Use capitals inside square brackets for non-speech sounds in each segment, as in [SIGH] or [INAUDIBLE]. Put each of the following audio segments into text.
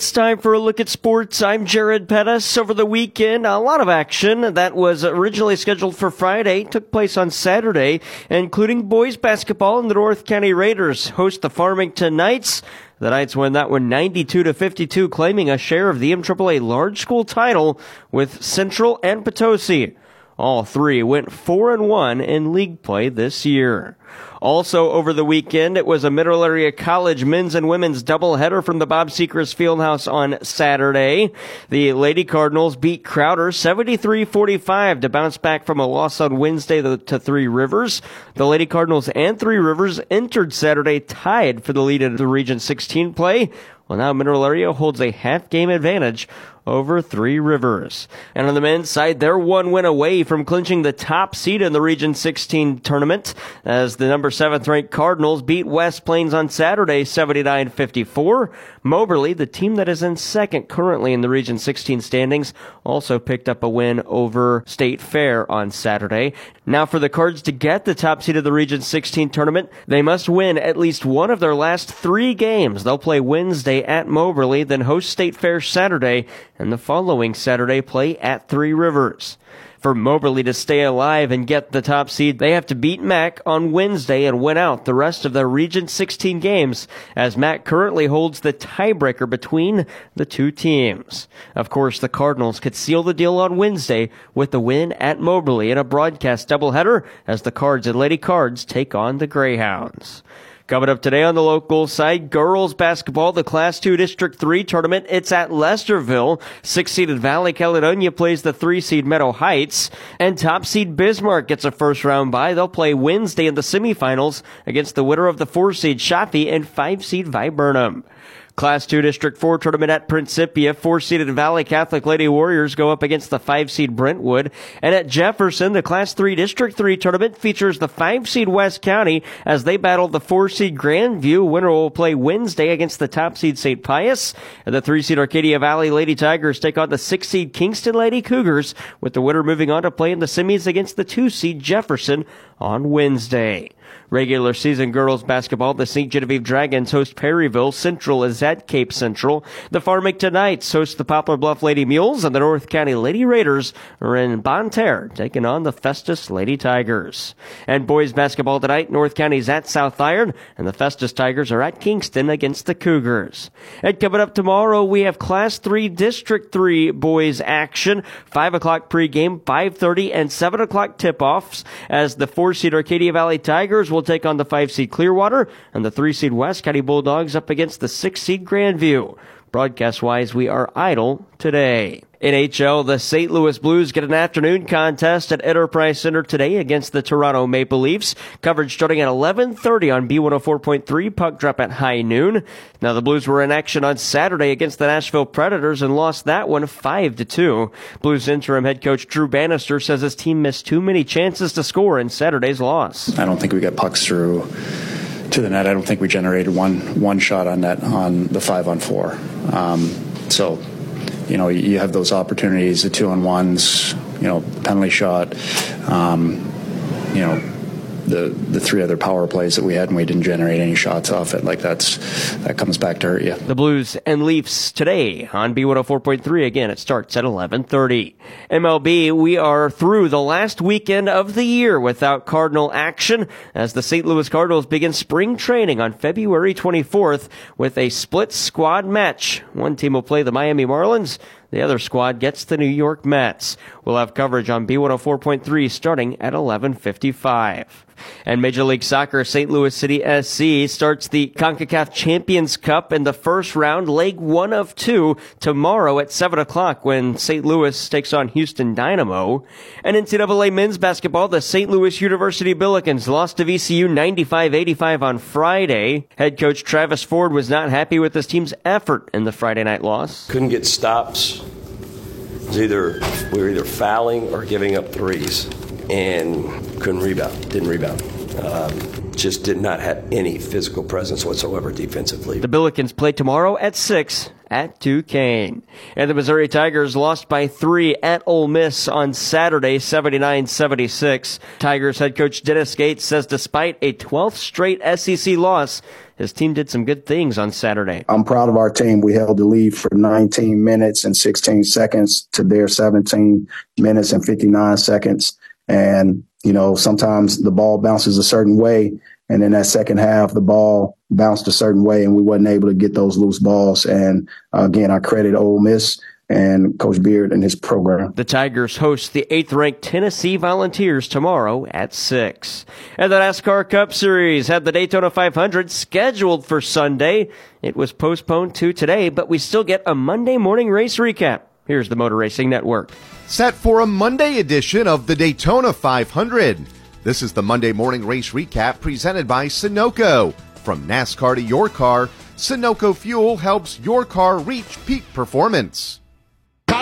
It's time for a look at sports. I'm Jared Pettis. Over the weekend, a lot of action that was originally scheduled for Friday took place on Saturday, including boys basketball and the North County Raiders host the Farmington Knights. The Knights win that one 92 to 52, claiming a share of the MAAA large school title with Central and Potosi. All three went 4 and 1 in league play this year. Also over the weekend, it was a Mineral Area College men's and women's doubleheader from the Bob Sechrist Fieldhouse on Saturday. The Lady Cardinals beat Crowder 73-45 to bounce back from a loss on Wednesday to Three Rivers. The Lady Cardinals and Three Rivers entered Saturday tied for the lead in the Region 16 play. Well, now Mineral Area holds a half game advantage over Three Rivers. And on the men's side, they're one win away from clinching the top seed in the Region 16 tournament as the number 7th ranked Cardinals beat West Plains on Saturday 79-54. Moberly, the team that is in second currently in the Region 16 standings, also picked up a win over State Fair on Saturday. Now for the Cards to get the top seed of the Region 16 tournament, they must win at least one of their last three games. They'll play Wednesday at Moberly, then host State Fair Saturday, and the following Saturday play at Three Rivers. For Moberly to stay alive and get the top seed, they have to beat Mac on Wednesday and win out the rest of their Region 16 games, as Mac currently holds the tiebreaker between the two teams. Of course, the Cardinals could seal the deal on Wednesday with the win at Moberly in a broadcast doubleheader as the Cards and Lady Cards take on the Greyhounds. Coming up today on the local side, girls basketball, the Class 2 District 3 tournament. It's at Lesterville. Six seeded Valley Caledonia plays the three seed Meadow Heights. And top seed Bismarck gets a first round bye. They'll play Wednesday in the semifinals against the winner of the four seed Chaffee and five seed Viburnum. Class 2 District 4 tournament at Principia. Four-seeded Valley Catholic Lady Warriors go up against the five-seed Brentwood. And at Jefferson, the Class 3 District 3 tournament features the five-seed West County as they battle the four-seed Grandview. Winner will play Wednesday against the top-seed St. Pius. And the three-seed Arcadia Valley Lady Tigers take on the six-seed Kingston Lady Cougars, with the winner moving on to play in the semis against the two-seed Jefferson on Wednesday. Regular season girls basketball, the St. Genevieve Dragons host Perryville. Central is at Cape Central. The Farmington Knights host the Poplar Bluff Lady Mules, and the North County Lady Raiders are in Bonne Terre, taking on the Festus Lady Tigers. And boys basketball tonight, North County's at South Iron, and the Festus Tigers are at Kingston against the Cougars. And coming up tomorrow, we have Class 3 District 3 boys action. 5 o'clock pregame, 5.30 and 7 o'clock tip-offs as the 4-seed Arcadia Valley Tigers will take on the five seed Clearwater and the three seed West County Bulldogs up against the six seed Grandview. Broadcast wise, we are idle today. NHL, the St. Louis Blues get an afternoon contest at Enterprise Center today against the Toronto Maple Leafs. Coverage starting at 11:30 on B104.3. Puck drop at high noon. Now the Blues were in action on Saturday against the Nashville Predators and lost that one 5 to 2. Blues interim head coach Drew Bannister says his team missed too many chances to score in Saturday's loss. I don't think we got pucks through to the net. I don't think we generated one one shot on net on the 5 on 4. Um, so you know, you have those opportunities, the two on ones, you know, penalty shot, um, you know, the the three other power plays that we had and we didn't generate any shots off it. Like that's that comes back to hurt you. The Blues and Leafs today on B104.3. Again, it starts at 11:30. MLB, we are through the last weekend of the year without Cardinal action as the St. Louis Cardinals begin spring training on February 24th with a split squad match. One team will play the Miami Marlins. The other squad gets the New York Mets. We'll have coverage on B104.3 starting at 1155. And Major League Soccer St. Louis City SC starts the CONCACAF Champions Cup in the first round, leg one of two, tomorrow at 7 o'clock when St. Louis takes on Houston Dynamo. And NCAA men's basketball, the St. Louis University Billikens lost to VCU 95-85 on Friday. Head coach Travis Ford was not happy with his team's effort in the Friday night loss. Couldn't get stops. Was either we were either fouling or giving up threes and couldn't rebound, didn't rebound. Um, just did not have any physical presence whatsoever defensively. The Billikens play tomorrow at 6 at Duquesne. And the Missouri Tigers lost by three at Ole Miss on Saturday, 79-76. Tigers head coach Dennis Gates says despite a 12th straight SEC loss, his team did some good things on Saturday. I'm proud of our team. We held the lead for 19 minutes and 16 seconds to their 17 minutes and 59 seconds. And, you know, sometimes the ball bounces a certain way. And in that second half, the ball bounced a certain way and we wasn't able to get those loose balls. And uh, again, I credit Ole Miss and Coach Beard and his program. The Tigers host the eighth ranked Tennessee Volunteers tomorrow at 6. And the NASCAR Cup Series had the Daytona 500 scheduled for Sunday. It was postponed to today, but we still get a Monday morning race recap. Here's the Motor Racing Network. Set for a Monday edition of the Daytona 500. This is the Monday morning race recap presented by Sunoco. From NASCAR to your car, Sunoco Fuel helps your car reach peak performance.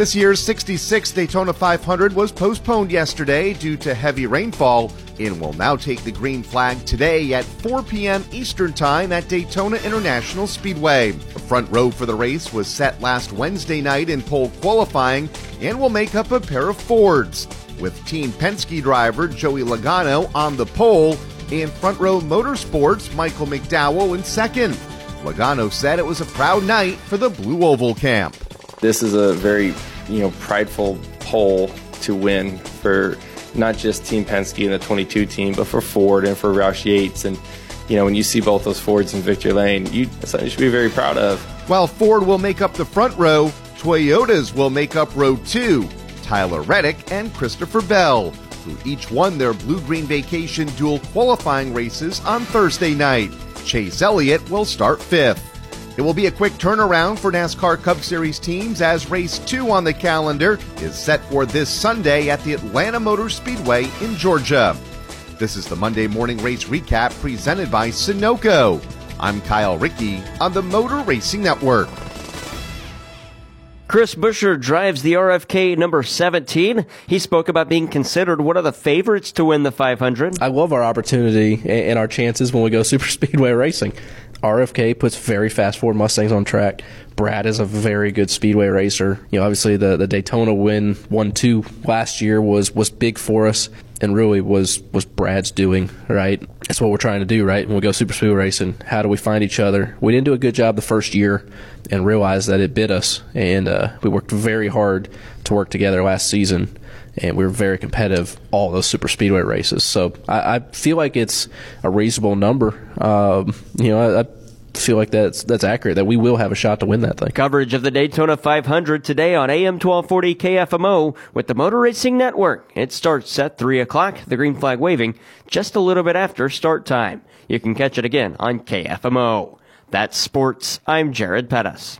This year's 66th Daytona 500 was postponed yesterday due to heavy rainfall and will now take the green flag today at 4 p.m. Eastern Time at Daytona International Speedway. The front row for the race was set last Wednesday night in pole qualifying and will make up a pair of Fords, with Team Penske driver Joey Logano on the pole and front row motorsports Michael McDowell in second. Logano said it was a proud night for the Blue Oval camp. This is a very you know, prideful pole to win for not just Team Penske and the 22 team, but for Ford and for Roush Yates. And, you know, when you see both those Fords in victory lane, you, something you should be very proud of. While Ford will make up the front row, Toyotas will make up row two. Tyler Reddick and Christopher Bell, who each won their Blue Green Vacation Duel qualifying races on Thursday night. Chase Elliott will start fifth. It will be a quick turnaround for NASCAR Cup Series teams as race two on the calendar is set for this Sunday at the Atlanta Motor Speedway in Georgia. This is the Monday Morning Race Recap presented by Sunoco. I'm Kyle Rickey on the Motor Racing Network. Chris Buescher drives the RFK number 17. He spoke about being considered one of the favorites to win the 500. I love our opportunity and our chances when we go [LAUGHS] super speedway racing. RFK puts very fast Ford Mustangs on track. Brad is a very good speedway racer. You know, obviously the, the Daytona win one two last year was was big for us and really was was Brad's doing, right? That's what we're trying to do, right? When we go super speedway racing, how do we find each other? We didn't do a good job the first year and realized that it bit us, and uh, we worked very hard to work together last season and we were very competitive all those super speedway races. So I, I feel like it's a reasonable number. Um, you know, I, I feel like that's that's accurate. That we will have a shot to win that thing. Coverage of the Daytona 500 today on AM 1240 KFMO with the Motor Racing Network. It starts at three o'clock. The green flag waving just a little bit after start time. You can catch it again on KFMO. That's sports. I'm Jared Pettis.